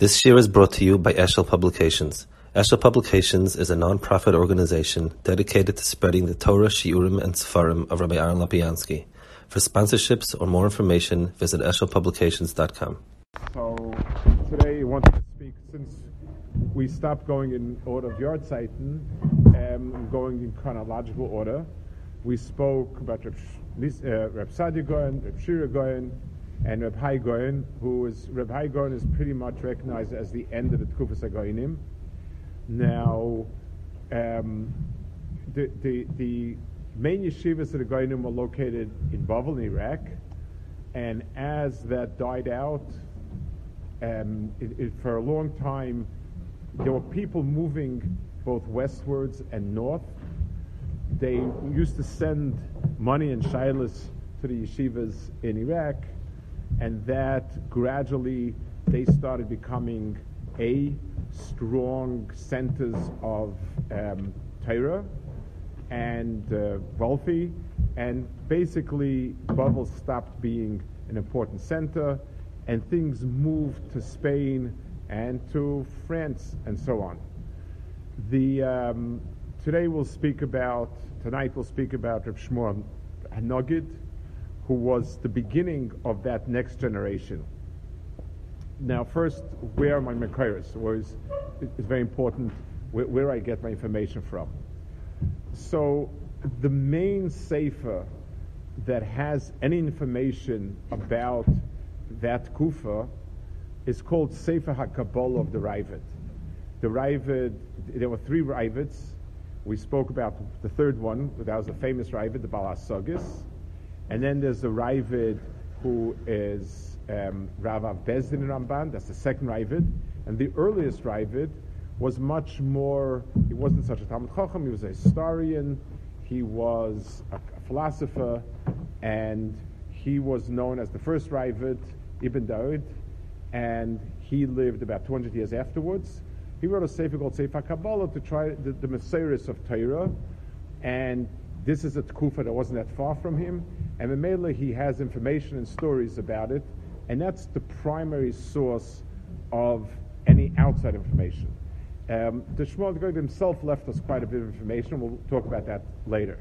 This year is brought to you by Eshel Publications. Eshel Publications is a non-profit organization dedicated to spreading the Torah, Shiurim, and Sefarim of Rabbi Aaron Lapiansky. For sponsorships or more information, visit eshelpublications.com. So today I wanted to speak, since we stopped going in order of Yardzeiten, um, going in chronological order. We spoke about Reb, Sh- uh, Reb Sadia Goyen, Reb Sherira Goyen, and Reb Hai Goyen, who is, Reb Hai Goyen is pretty much recognized as the end of the Tkufas HaGoyenim. Now, um, the, the, the main yeshivas of the Goyenim were located in Bavel, in Iraq, and as that died out, um, it, it, for a long time, there were people moving both westwards and north. They used to send money and shilas to the yeshivas in Iraq, and that gradually they started becoming a strong centers of um, Torah and uh, wealthy, and basically Bavel stopped being an important center, and things moved to Spain and to France and so on. The um, today we'll speak about tonight we'll speak about Reb Shmuel Hanogid, who was the beginning of that next generation. Now, first, where are my Makairis? Was it's very important where, where I get my information from. So, the main sefer that has any information about that kufa is called Sefer HaKabbalah of the Ravid. The Ravid, there were three Ravids. We spoke about the third one, that was the famous Ravid, the Balasogis. And then there's the Ravid who is um, Rav Bezdin Ramban, that's the second Ravid. And the earliest Ravid was much more, he wasn't such a Talmud Chacham, he was a historian, he was a, a philosopher, and he was known as the first Ravid, Ibn Daud, and he lived about 200 years afterwards. He wrote a sefer called Sefer Kabbalah to try the, the of Torah, and this is a tkufa that wasn't that far from him, and Mamela he has information and stories about it, and that's the primary source of any outside information. Um, the Shmuel Goyd himself left us quite a bit of information. We'll talk about that later.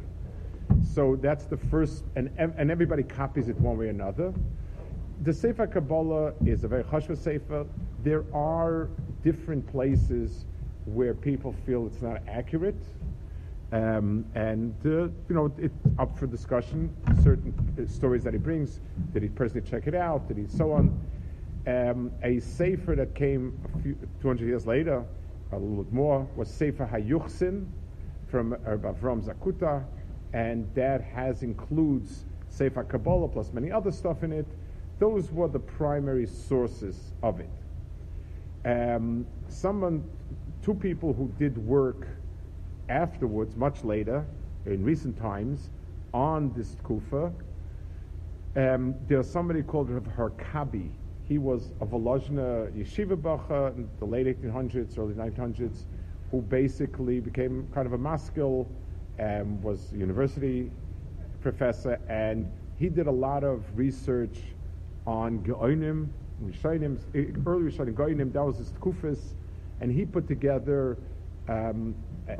So that's the first, and, and everybody copies it one way or another. The Sefer Kabbalah is a very chashva Sefer. There are different places where people feel it's not accurate. Um, and uh, you know it's up for discussion. Certain stories that he brings, did he personally check it out? Did he so on? Um, a sefer that came few, 200 years later, a little bit more, was Sefer Hayuchsin from Avram Zakuta, and that has includes Sefer Kabbalah plus many other stuff in it. Those were the primary sources of it. Um, someone, two people who did work afterwards, much later, in recent times, on this kufa. Um, there's somebody called Rav Harkavy. He was a Volozhna yeshiva bacha in the late 1800s, early 1900s, who basically became kind of a maskil, um, was a university professor, and he did a lot of research on Geonim, Rishonim, early Rishonim, Geonim, that was his kufis, and he put together um,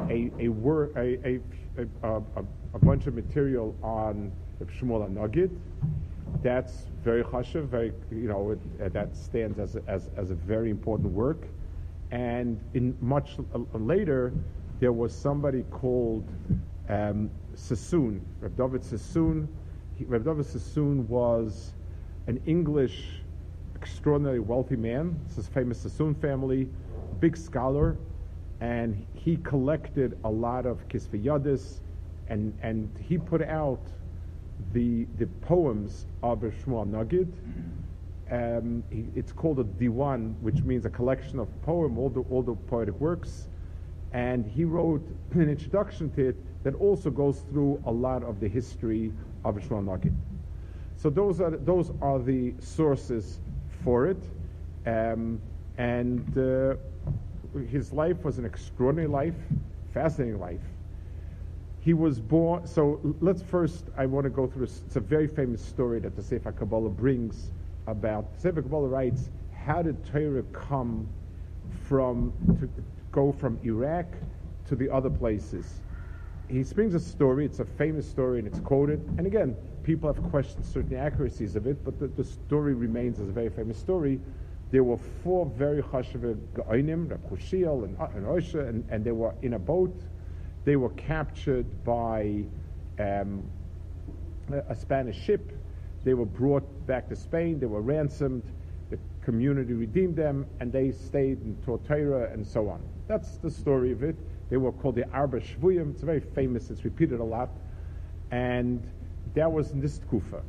a, a, wor- a, a, a, a, bunch of material on Shmuel Nagid. That's very chashav, very, you know, it, uh, that stands as a, as, as a very important work. And in much uh, later, there was somebody called um, Sassoon, Reb David Sassoon. Reb David Sassoon was an English, extraordinarily wealthy man. This is famous Sassoon family, big scholar, and he collected a lot of Kisviyadis, and, and he put out the, the poems of Shmuel Nagid. Um, it's called a diwan, which means a collection of poem, all the, all the poetic works. And he wrote an introduction to it that also goes through a lot of the history of Shmuel Nagid. So those are, those are the sources for it. Um, and uh, his life was an extraordinary life, fascinating life. He was born, so let's first, I want to go through, it's a very famous story that the Sefer Kabbalah brings about. Sefer Kabbalah writes how did Torah come from to go from Iraq to the other places? He brings a story. It's a famous story, and it's quoted. And again, people have questioned certain accuracies of it, but the, the story remains as a very famous story. There were four very chashuv ge'onim, Rab Chushiel and, and Osha, and, and they were in a boat. They were captured by um, a Spanish ship. They were brought back to Spain. They were ransomed. The community redeemed them, and they stayed in Tortura and so on. That's the story of it. They were called the Arba Shvuyim. It's very famous. It's repeated a lot. And that was in this Tkufa.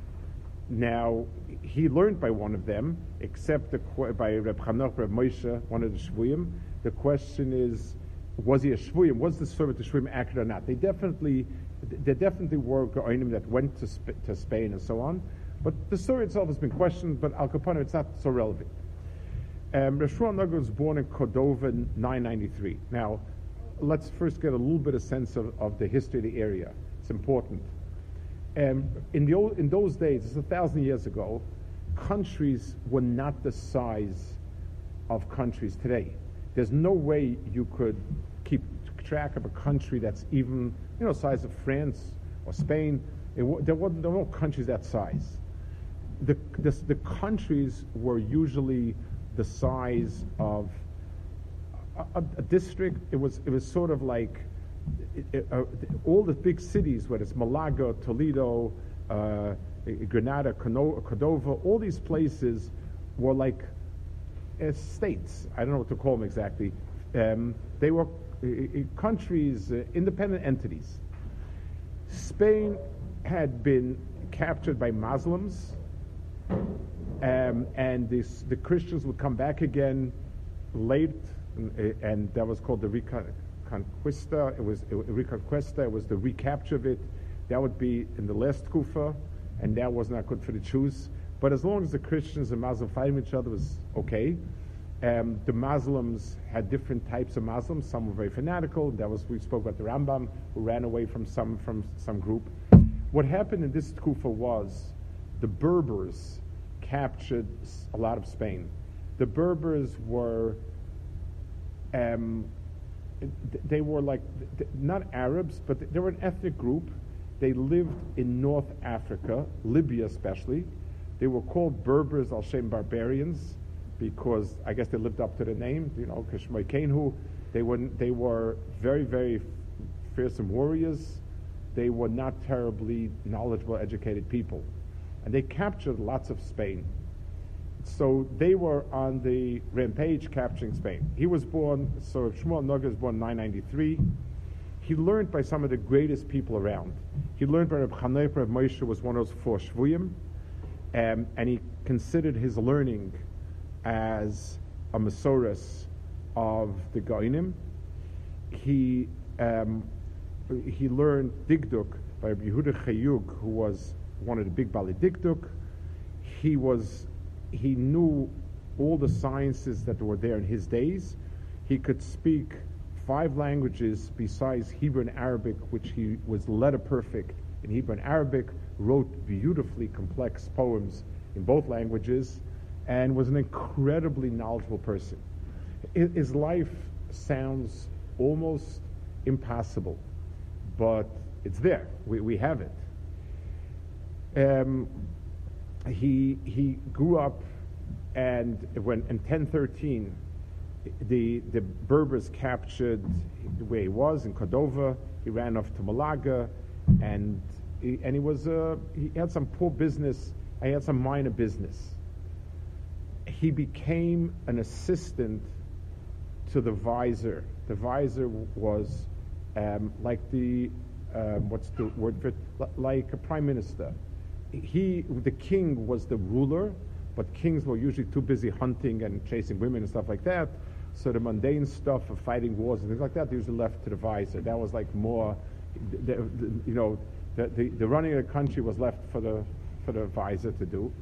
Now, he learned by one of them, except the, by Reb Chanoch, Reb Moshe, one of the Shvuyim. The question is, was he a Shvuyim? Was the of the Shvuyim accurate or not? They definitely, there definitely were Goinim that went to, Sp- to Spain and so on. But the story itself has been questioned, but Al Capone, it's not so relevant. Um, Rashua Nagar was born in Cordova in 993. Now, let's first get a little bit of sense of, of the history of the area. It's important. Um, in, the old, in those days, it's a thousand years ago, countries were not the size of countries today. There's no way you could keep track of a country that's even, you know, size of France or Spain. It, there, were, there were no countries that size. The, the, the countries were usually the size of a, a, district. It was, it was sort of like it, uh, all the big cities, whether it's Malaga, Toledo, uh, Granada, Cordova, all these places were like uh, states. I don't know what to call them exactly. Um, they were countries, uh, independent entities. Spain had been captured by Muslims, um, and this, the Christians would come back again late, and, and that was called the Reconquista. It was Reconquista. It was the recapture of it. That would be in the last Kufa, and that was not good for the Jews. But as long as the Christians and Muslims fighting each other was okay. Um, the Muslims had different types of Muslims. Some were very fanatical. That was we spoke about the Rambam, who ran away from some from some group. What happened in this Kufa was the Berbers captured a lot of Spain. The Berbers were um, they were like not Arabs, but they were an ethnic group. They lived in North Africa, Libya especially. They were called Berbers al Shem barbarians because I guess they lived up to the name, you know, Kashmai Kenhu. They were, they were very, very fearsome warriors. They were not terribly knowledgeable, educated people. And they captured lots of Spain. So they were on the rampage capturing Spain. He was born, so Shmuel Noga was born 993. He learned by some of the greatest people around. He learned by Reb Chanay, Reb Moshe was one of those four Shvuyim, um, and he considered his learning as a Masoris of the Goinim. He, um, he learned Digduk by Yehuda Chayug, who was one of the big Bali Digduk. He was he knew all the sciences that were there in his days. He could speak five languages besides Hebrew and Arabic, which he was letter perfect in Hebrew and Arabic, wrote beautifully complex poems in both languages, and was an incredibly knowledgeable person. His life sounds almost impossible, but it's there. We, we have it. Um, he, he grew up, and when in 1013, the, the Berbers captured where he was in Cordova. He ran off to Malaga, and he, and he was uh, he had some poor business. He had some minor business. He became an assistant to the vizier. The vizier was um, like the um, what's the word for it? Like a prime minister he, the king was the ruler, but kings were usually too busy hunting and chasing women and stuff like that. So the mundane stuff of fighting wars and things like that, they usually left to the vizier. That was like more, the, the, you know, the, the, the, running of the country was left for the, for the vizier to do.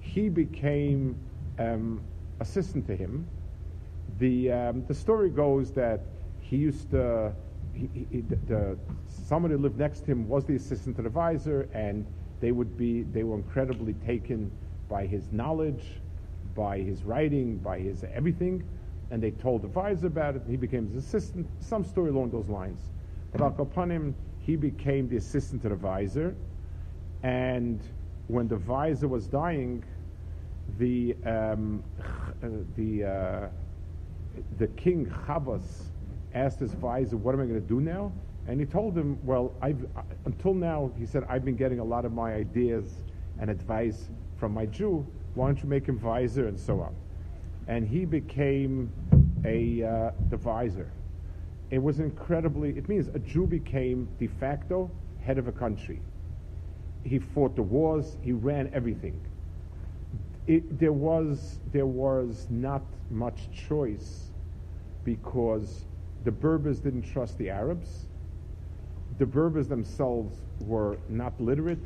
He became um, assistant to him. The, um, the story goes that he used to, he, he, the, the, somebody who lived next to him was the assistant to the vizier, and they would be they were incredibly taken by his knowledge, by his writing, by his everything, and they told the visor about it, he became his assistant, some story along those lines. But upon him, he became the assistant to the visor, and when the visor was dying, the um, uh, the uh, the king Chavas asked his visor, "What am I going to do now?" And he told him, "Well, I've until now," he said, "I've been getting a lot of my ideas and advice from my Jew. Why don't you make him visor and so on?" And he became a uh, the visor. It was incredibly. It means a Jew became de facto head of a country. He fought the wars. He ran everything. It, there was there was not much choice because the Berbers didn't trust the Arabs. The Berbers themselves were not literate,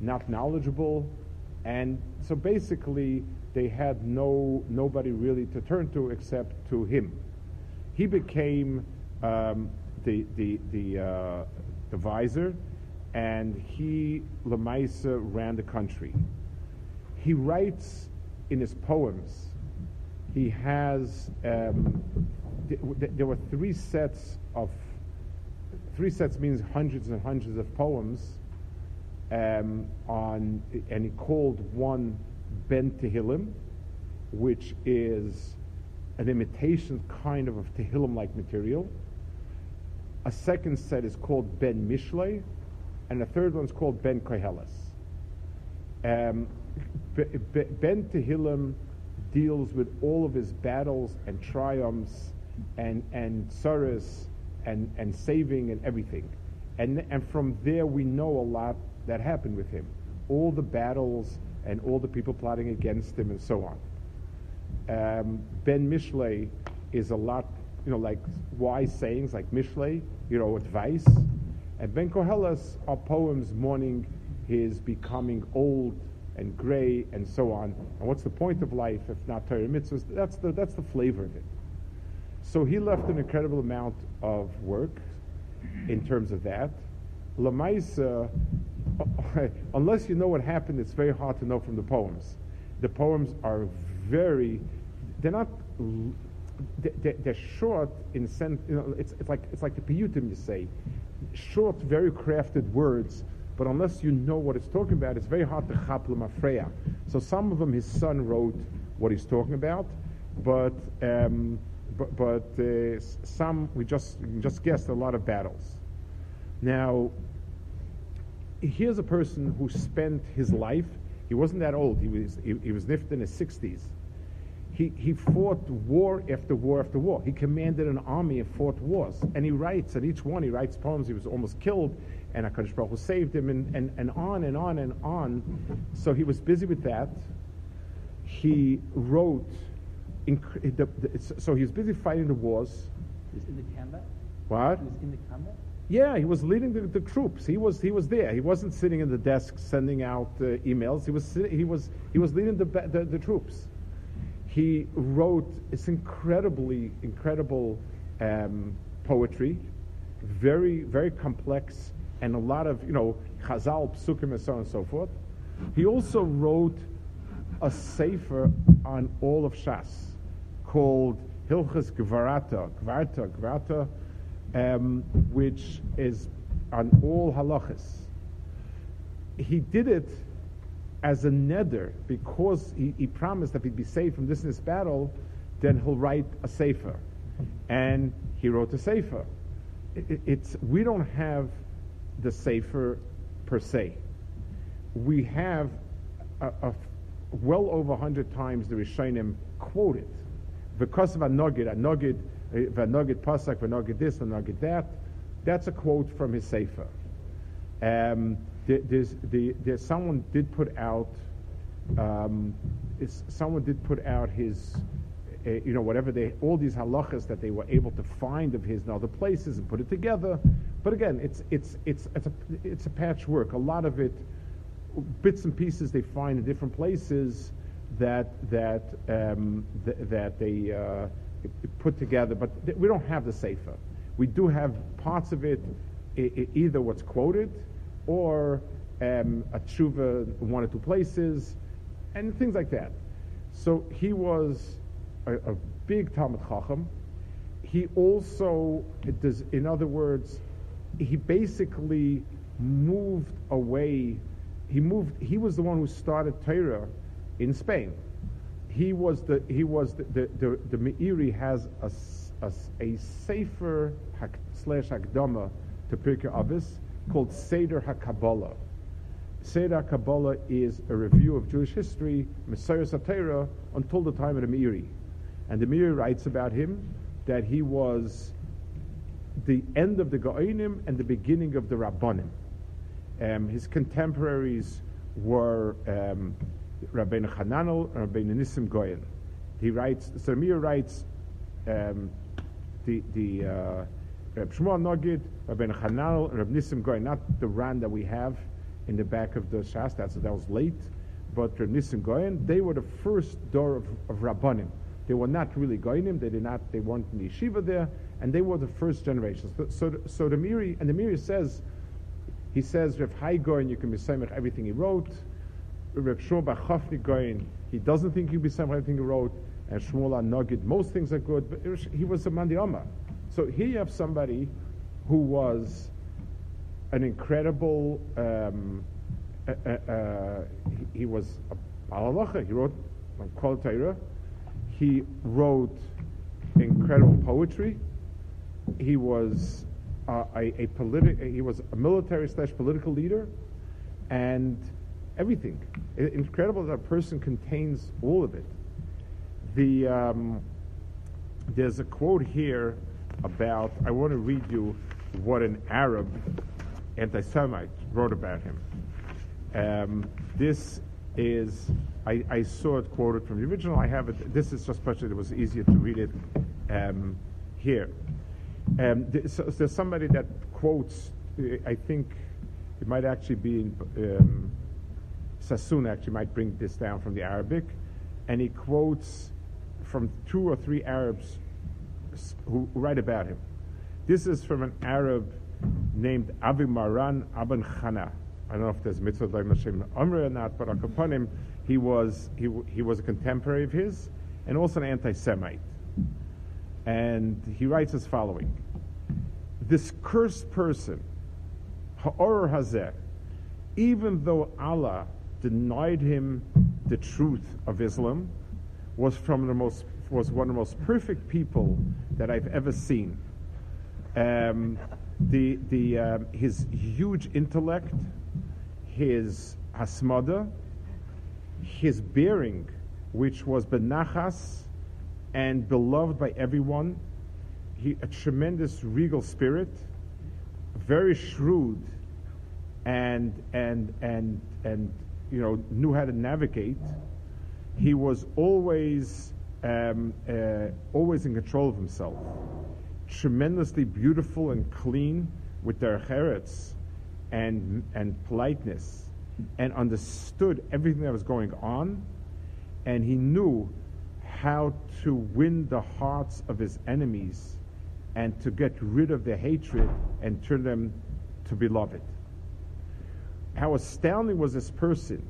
not knowledgeable, and so basically they had no nobody really to turn to except to him. He became um, the the the uh, the visor, and he Lamaisa ran the country. He writes in his poems. He has um, th- there were three sets of three sets means hundreds and hundreds of poems um, on and he called one Ben Tehillim, which is an imitation kind of of Tehillim like material. A second set is called Ben Mishlei, and a third one is called Ben Koheles. Um, ben Tehillim deals with all of his battles and triumphs and and sorrows and and saving and everything, and and from there we know a lot that happened with him, all the battles and all the people plotting against him and so on. Um, ben Mishlei is a lot, you know, like wise sayings like Mishlei, you know, advice, and Ben Koheles are poems mourning his becoming old and gray and so on. And what's the point of life if not Torah mitzvahs? That's the, that's the flavor of it. So he left an incredible amount of work in terms of that. Lamaisa, unless you know what happened, it's very hard to know from the poems. The poems are very, they're not, they're, short in sense, you know, it's, it's like, it's like the piyutim you say. Short, very crafted words but unless you know what it's talking about, it's very hard to chaplam afreya. So some of them, his son wrote what he's talking about, but um, but, but uh, some we just just guessed a lot of battles. Now, here's a person who spent his life. He wasn't that old. He was he, he was nifted in his sixties. He, he fought war after war after war. He commanded an army and fought wars. And he writes, at each one, he writes poems. He was almost killed and HaKadosh Baruch Hu saved him, and, and, and on and on and on. So he was busy with that. He wrote, the, the, so he was busy fighting the wars. He was in the combat? What? He was in the combat? Yeah, he was leading the, the, troops. He was he was there. He wasn't sitting in the desk sending out uh, emails. He was he was he was leading the, the, the troops. He wrote this incredibly incredible um, poetry, very very complex and a lot of, you know, Chazal, Psukim, and so on and so forth. He also wrote a sefer on all of Shas called Hilchas Gvarata, Gvarta, Gvarta, um, which is on all halachas. He did it as a neder because he, he promised that if he'd be saved from this and this battle, then he'll write a sefer. And he wrote a sefer. It, it's, we don't have the Sefer per se. We have a, a well over 100 times the Rishonim quoted. Because of Anogid, Anogid, Vanogid Pasak, Vanogid this, Vanogid that, that's a quote from his Sefer. Um, there's, the, there's someone did put out, um, someone did put out his, uh, you know, whatever they, all these halachas that they were able to find of his in other places and put it together. But again, it's, it's, it's, it's, a, it's a patchwork. A lot of it, bits and pieces they find in different places that, that, um, th- that they uh, put together, but th- we don't have the Sefer. We do have parts of it, I- I either what's quoted or um, a tshuva one or two places, and things like that. So he was a, a big Talmud Chacham. He also, does, in other words, he basically moved away. He moved. He was the one who started Torah in Spain. He was the. He was the. The, the, the Meiri has a a safer hak, slash Hakdama to Pirkei Avos called Seder HaKabbalah. Seder HaKabbalah is a review of Jewish history, Messiah Satira, until the time of the Meiri. And the Meiri writes about him that he was the end of the Gaonim and the beginning of the Rabbanim. Um, his contemporaries were um, Rabbeinu Hananel and Rabbeinu Nissim Goyen. He writes, so Meir writes, um, the, the uh, Reb Shmuel Nogid, Rabbeinu Hananel, and Reb Nissim Goyen, not the Ran that we have in the back of the Shas, that's, that was late, but Reb Nissim Goyen, they were the first door of, of Rabbanim. They were not really Goinim, they did not, they weren't in yeshiva there, and they were the first generation. So, so, the- so the Meiri, and the Meiri says, he says, Rev Hai Goin, you can be everything he wrote. Rev Shmuel Bar Chofni Goin, he doesn't think can be samech everything he wrote. And Shmuel Nogid, most things are good, but he was a Mandioma. So here you have somebody who was an incredible, um, uh, uh, uh, he, he was a Balalacha. He wrote Kol Torah. He wrote incredible poetry. He was a, a politi- he was a military slash political leader, and everything. Incredible that a person contains all of it. The um, there's a quote here about. I want to read you what an Arab anti-Semite wrote about him. Um, this is, I, I saw it quoted from the original. I have it. This is just special. It was easier to read it um, here. Um, th- so, so there's somebody that quotes. I think it might actually be in, um, Sassoon. Actually, might bring this down from the Arabic, and he quotes from two or three Arabs who, write about him. This is from an Arab named Abu Maran Aben Chana. I don't know if there's mitzvah Hashem Amr or not, but upon him, he was he, he was a contemporary of his and also an anti-Semite. And he writes as following: This cursed person, Ha'or Hazeh, even though Allah denied him the truth of Islam, was from the most was one of the most perfect people that I've ever seen. Um, the the um, his huge intellect, his hasmada, his bearing, which was benachas and beloved by everyone, he a tremendous regal spirit, very shrewd, and and and and you know knew how to navigate. He was always um, uh, always in control of himself. Tremendously beautiful and clean with their cheretz and and politeness, and understood everything that was going on, and he knew how to win the hearts of his enemies and to get rid of their hatred and turn them to beloved. How astounding was this person?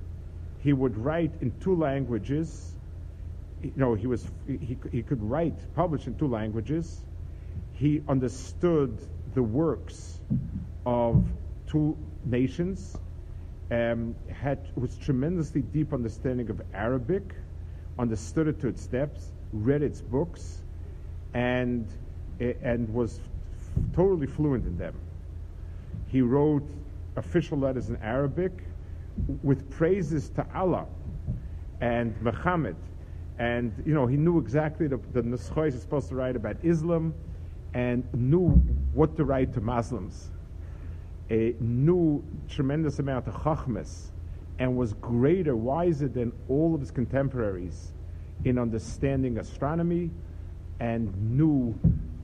He would write in two languages. You know, he was he, he could write, publish in two languages. He understood the works of two nations. Um, had was tremendously deep understanding of Arabic, understood it to its depths, read its books, and and was totally fluent in them. He wrote official letters in Arabic with praises to Allah and Muhammad. And, you know, he knew exactly the, the Nuschois is supposed to write about Islam and knew what to write to Muslims. A knew tremendous amount of chachmas and was greater, wiser than all of his contemporaries in understanding astronomy and knew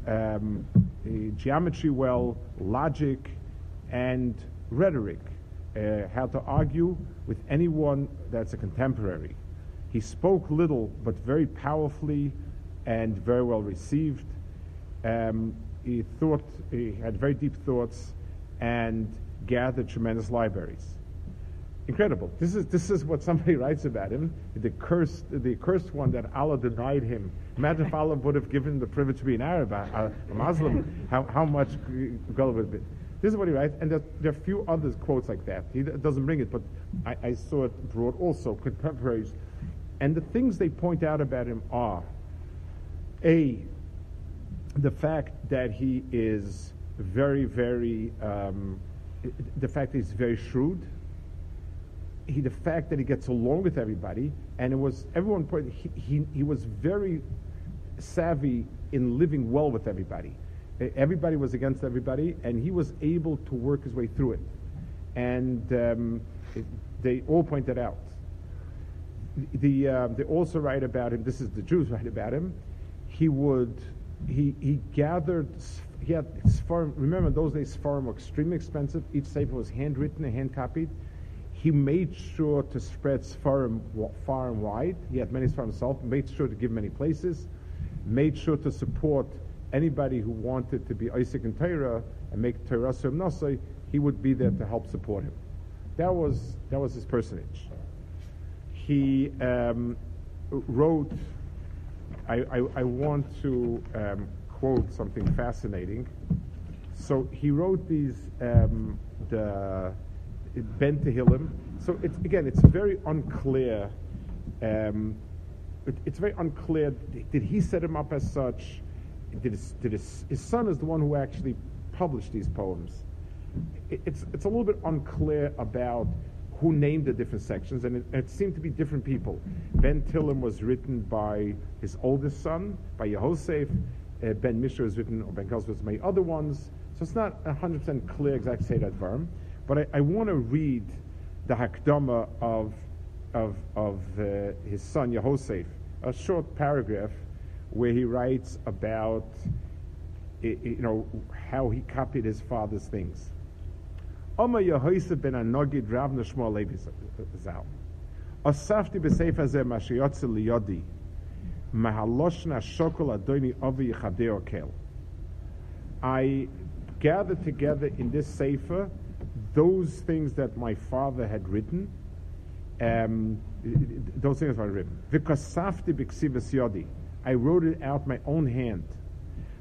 um, uh, geometry well, logic, and rhetoric, uh, how to argue with anyone that's a contemporary. He spoke little, but very powerfully and very well received. Um, he thought, he had very deep thoughts and gathered tremendous libraries. incredible. This is this is what somebody writes about him. The cursed, the cursed one that Allah denied him. Imagine if Allah would have given the privilege to be an Arab, a, a Muslim. How how much God would have been. This is what he writes, and there, there, are a few other quotes like that. He doesn't bring it, but I, I saw it brought also contemporaries. And the things they point out about him are a the fact that he is very, very um, the fact that he's very shrewd he, the fact that he gets along with everybody, and it was everyone. He, he, he was very savvy in living well with everybody. Everybody was against everybody, and he was able to work his way through it. And um, it, they all pointed out. The, uh, they also write about him. This is the Jews write about him. He would he he gathered. He had Sfarim. Remember, those days Sfarim were extremely expensive. Each sefer was handwritten and hand copied he made sure to spread Sfarim far and wide. He had many Sfarim himself, made sure to give many places, made sure to support anybody who wanted to be Isaac and Torah and make Torah Nasai, he would be there to help support him. That was, that was his personage. He um, wrote, I, I, I, want to um, quote something fascinating. So he wrote these, um, the Ben Tehillim. So it's again, it's very unclear. Um, it, it's very unclear. Did he set him up as such? Did, his, did his, his son is the one who actually published these poems? It, it's it's a little bit unclear about who named the different sections, and it, it, seemed to be different people. Ben Tillim was written by his oldest son, by Yehosef. Uh, ben Misher was written, or Ben Kels was many other ones. So it's not 100% clear exactly say that verb. But I, I want to read the Hakdama of, of, of uh, his son Yehosef, a short paragraph where he writes about you know how he copied his father's things. Yehosef ben Rav Levi Zal. Osafti b'seif hazeh mashiyotze liyodi mahaloshna shokol adoni ovi yichadeo kel. I gathered together in this sefer those things that my father had written, um, those things were written. Yodi. I wrote it out my own hand.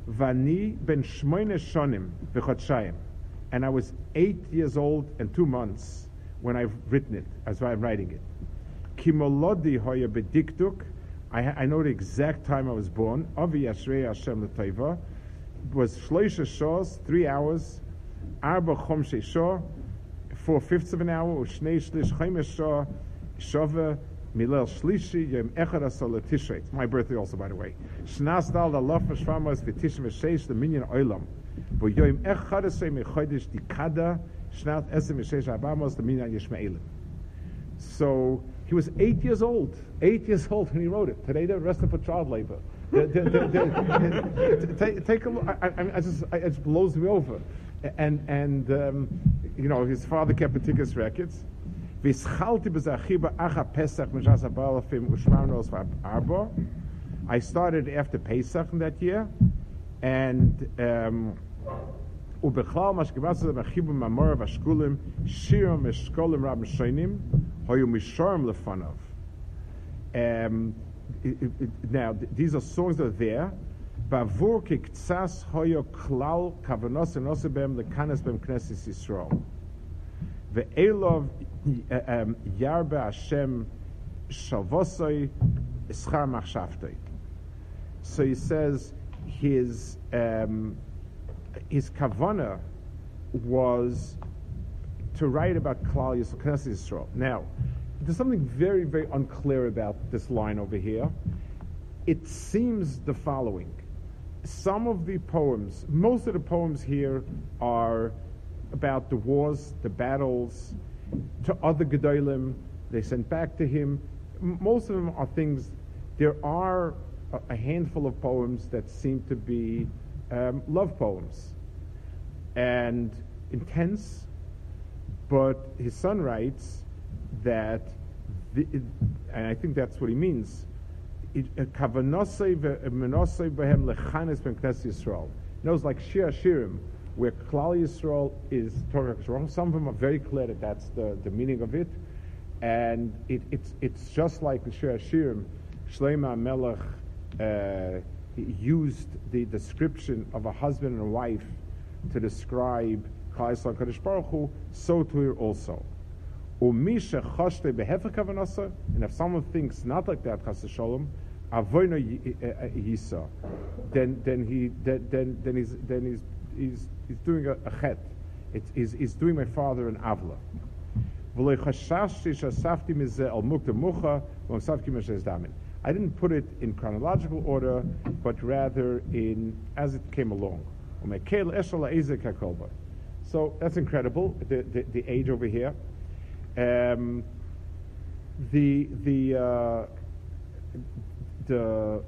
Vani ben shmoine shonim v'chotshayim. And I was eight years old and two months when I've written it, That's why I'm writing it. Kimolodi hoya bedikduk. I, know the exact time I was born. Avi Yashrei Hashem L'Teiva was shloisha shos, three hours. Arba chomshe shor, four fifths of an hour, Ushnei Shlish Chaimesh Shah, Shava, Milel Shlishi, Yom Echad Asol Tishrei. It's my birthday also, by the way. Shnas Dal V'Tishim the Oilam. Bo Yom Echad Asay Mechodesh Dikada, Shnat Abamos, the. So, he was eight years old, eight years old when he wrote it. Today they're arrested for child labor. take, a look. I, I, I just, I, it just blows me over and and um, you know his father kept Metikas records. I started after Pesach in that year, and um, ובכלל מה שקיבלתי זה מחיבור מאמור והשקולים, שירים ושקולים רב משיינים, היו מישורים לפניו. Now, these are songs that are there, Bavur kiktsas hoyo klal kavanos enose bem lekanes bem knesses Yisrael. Ve'elov yarbe Hashem shavosoi ischar machshavtoi. So he says his um, his kavana was to write about Klal Yisrael. Now, there's something very, very unclear about this line over here. It seems the following some of the poems, most of the poems here are about the wars, the battles, to other Gedolim, they sent back to him. Most of them are things, there are a, handful of poems that seem to be um, love poems and intense, but his son writes that, the, and I think that's what he means, Knesset Yisrael. Knows like Shir Shirim, where Klal Yisrael is Torah Yisrael. Some of them are very clear that that's the, the meaning of it. and it, it's it's just like the Shir Hashirim, Shlomo Melech uh, used the description of a husband and a wife to describe Chayesla Kadosh Baruch Hu, so to here also. Umisha chashte behefek kavanasa, and if someone thinks not like that, chas shalom, then then he then then, then he's then he's he's he's doing a, a chet. It's he's, he's doing my father an avla. I didn't put it in chronological order, but rather in as it came along. So that's incredible. The, the, the age over here. Um, the the uh, the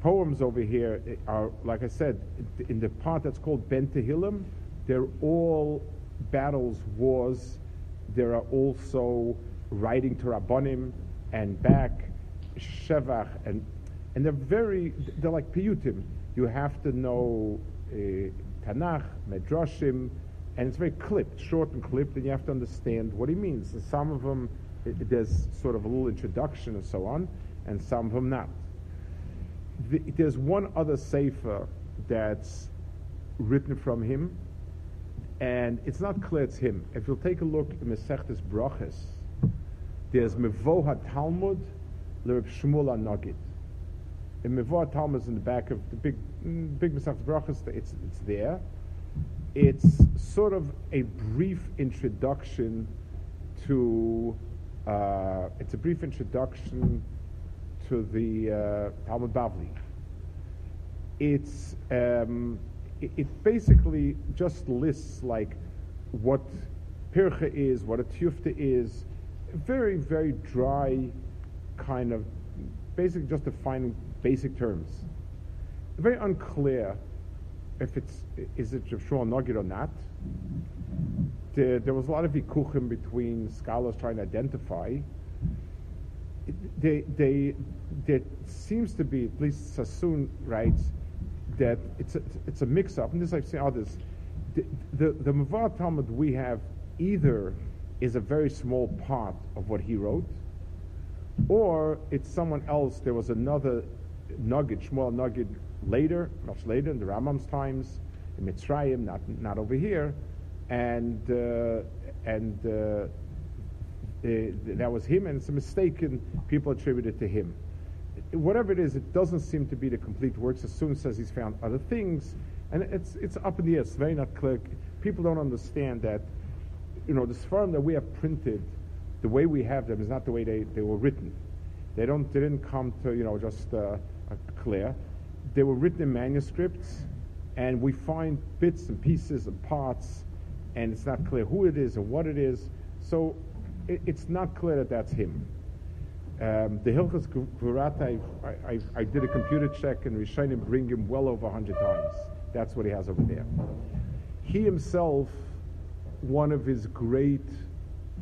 poems over here are, like I said, in the part that's called Ben Tehillim, they're all battles, wars. There are also writing to Rabbanim and back, Shevach, and and they're very, they're like piyutim. You have to know uh, Tanakh, Medrashim, and it's very clipped, short and clipped, and you have to understand what he means. And some of them, it, there's sort of a little introduction and so on, and some of them not. The, there's one other sefer that's written from him, and it's not clear it's him. If you'll take a look in Mesechtes Brachas, there's Mevoha Talmud, Lerb Shmuel Nagid. In Mevoha Talmud is in the back of the big, big Mesechtes Brachas. It's it's there it's sort of a brief introduction to uh, it's a brief introduction to the uh, Talmud Bavli. It's um, it, it, basically just lists like what pircha is, what a tufta is, very very dry kind of basically just defining basic terms. Very unclear if it's is it Shmuel Nagid or not. There, there, was a lot of vikuchim between scholars trying to identify. They, they, there seems to be, at least Sassoon writes, that it's a, it's a mix-up, and this I've seen others. The, the, the Mavar Talmud we have either is a very small part of what he wrote, or it's someone else. There was another Nogid, Shmuel Nogid, later, much later in the Rambam's times, in Mitzrayim, not, not over here, and, uh, and uh, uh, that was him, and it's a mistake, and people attribute it to him. Whatever it is, it doesn't seem to be the complete works. Sassoon says he's found other things, and it's it's up in the air. It's very not clear. People don't understand that, you know, the Sfarim that we have printed, the way we have them is not the way they, they were written. They don't they didn't come to you know just uh, clear they were written in manuscripts, and we find bits and pieces and parts, and it's not clear who it is and what it is. So it, it's not clear that that's him. Um, the Hilchas Gvurat, I, I, I, did a computer check, and Rishonim bring him well over 100 times. That's what he has over there. He himself, one of his great,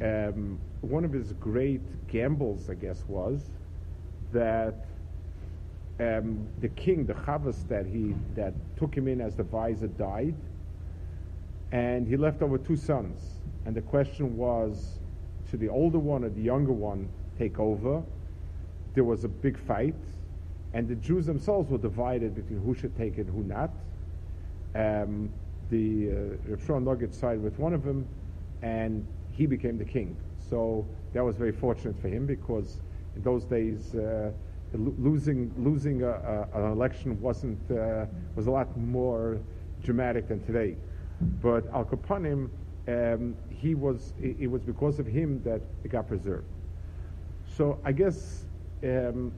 um, one of his great gambles, I guess, was that um, the king, the Chavas that he that took him in as the visor, died, and he left over two sons. And the question was, should the older one or the younger one take over? There was a big fight, and the Jews themselves were divided between who should take it who not. Um, the uh, Rav Nogid sided with one of them, and he became the king. So that was very fortunate for him because in those days. Uh, losing losing a, a, an election wasn't uh, was a lot more dramatic than today. But Al Kapanim, um, he was it, it, was because of him that it got preserved. So I guess um,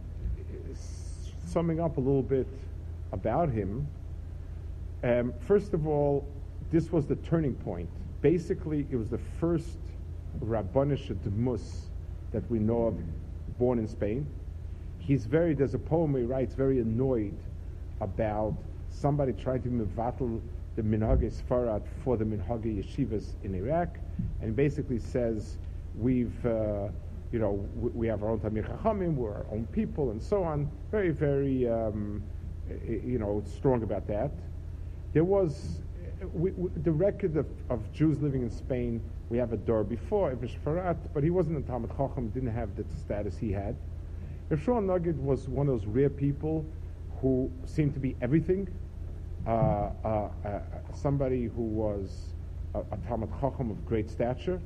summing up a little bit about him. Um, first of all, this was the turning point. Basically, it was the first Rabbanish Dmus that we know of born in Spain he's very, there's a poem he writes, very annoyed about somebody trying to mevatel the minhage Sfarad for the minhage yeshivas in Iraq, and basically says, we've, uh, you know, we, we, have our own Tamir Chachamim, we're our own people, and so on. Very, very, um, you know, strong about that. There was, we, we, the record of, of Jews living in Spain, we have a door before, Ibn Shaprut, but he wasn't a Talmud Chacham, didn't have the status he had. Shmuel Nagid was one of those rare people who seemed to be everything. Uh, uh, uh, somebody who was a, a Talmud Chacham of great stature.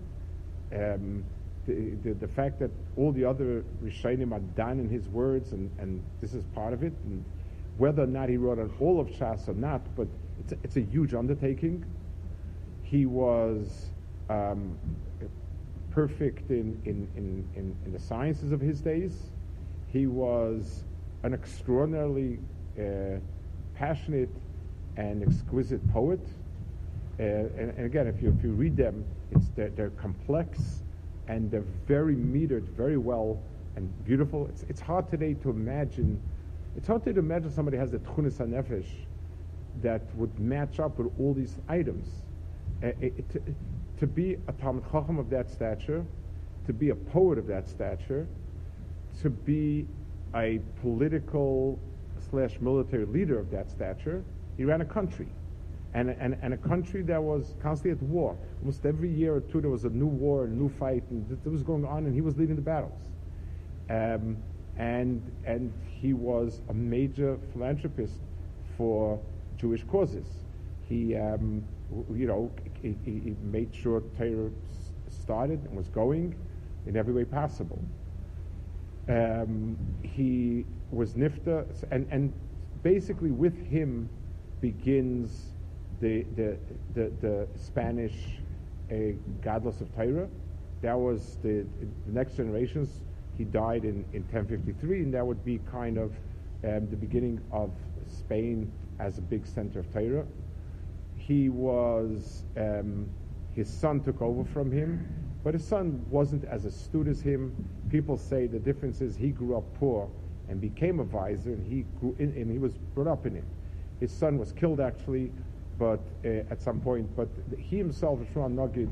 Um, the, the, the, fact that all the other Rishonim are done in his words, and, and this is part of it, and whether or not he wrote on all of Shas or not, but it's a, it's a huge undertaking. He was um, perfect in, in, in, in, in the sciences of his days. He was an extraordinarily uh, passionate and exquisite poet. Uh, and, and, again, if you, if you read them, it's they're, they're, complex and they're very metered, very well and beautiful. It's, it's hard today to imagine. It's hard to imagine somebody has the tchunis hanefesh that would match up with all these items. Uh, it, to, to, be a Talmud Chacham of that stature, to be a poet of that stature, to be a political slash military leader of that stature, he ran a country. And, and, and a country that was constantly at war. Almost every year or two there was a new war, a new fight, and that was going on, and he was leading the battles. Um, and, and he was a major philanthropist for Jewish causes. He, um, you know, he, he made sure Torah started and was going in every way possible. Um, he was nifta, and, and basically with him begins the, the, the, the Spanish uh, Gadlus of Torah. That was the, the, next generations. He died in, in 1053, and that would be kind of um, the beginning of Spain as a big center of Torah. He was, um, his son took over from him, but his son wasn't as astute as him. People say the difference is he grew up poor and became a vizier, and he grew in, and he was brought up in it. His son was killed actually, but uh, at some point. But he himself, Shmuel Nagid,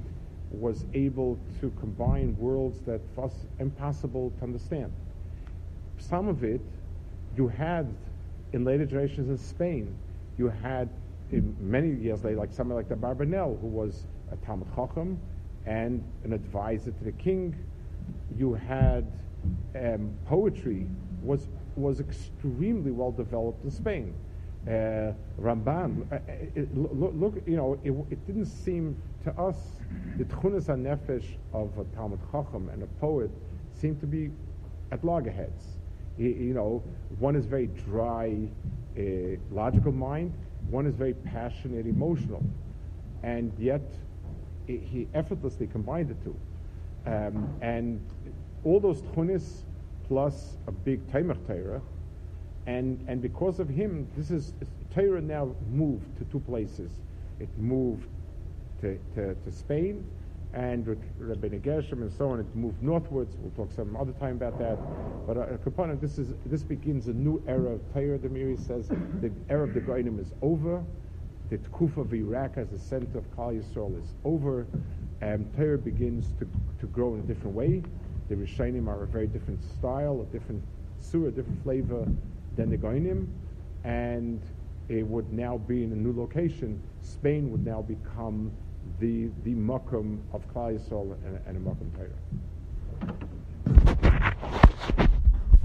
was able to combine worlds that was impossible to understand. Some of it you had in later generations in Spain. You had many years later, like somebody like the Barbanel, who was a Talmud Chacham and an advisor to the king. You had um, poetry was was extremely well developed in Spain. Uh, Ramban, uh, it, look, look, you know, it, it, didn't seem to us the tchunas nefesh of a Talmud Chacham and a poet seemed to be at loggerheads. You, you know, one is very dry, uh, logical mind. One is very passionate, emotional, and yet it, he effortlessly combined the two. Um, and all those tchunis plus a big Taimach Torah. And, and because of him, this is Torah now moved to two places. It moved to, to, to Spain, and with Rabbi and so on, it moved northwards. We'll talk some other time about that. But uh, Kapanim, this is this begins a new era of Torah. The Meiri says the era of the Geonim is over. The Tkufa of Iraq as the center of Klal Yisrael is over. And Torah begins to, to grow in a different way. The Rishonim are a very different style, a different surah, a different flavor than the Geonim, and it would now be in a new location. Spain would now become the the makom of Klal Yisrael and, and a makom Torah.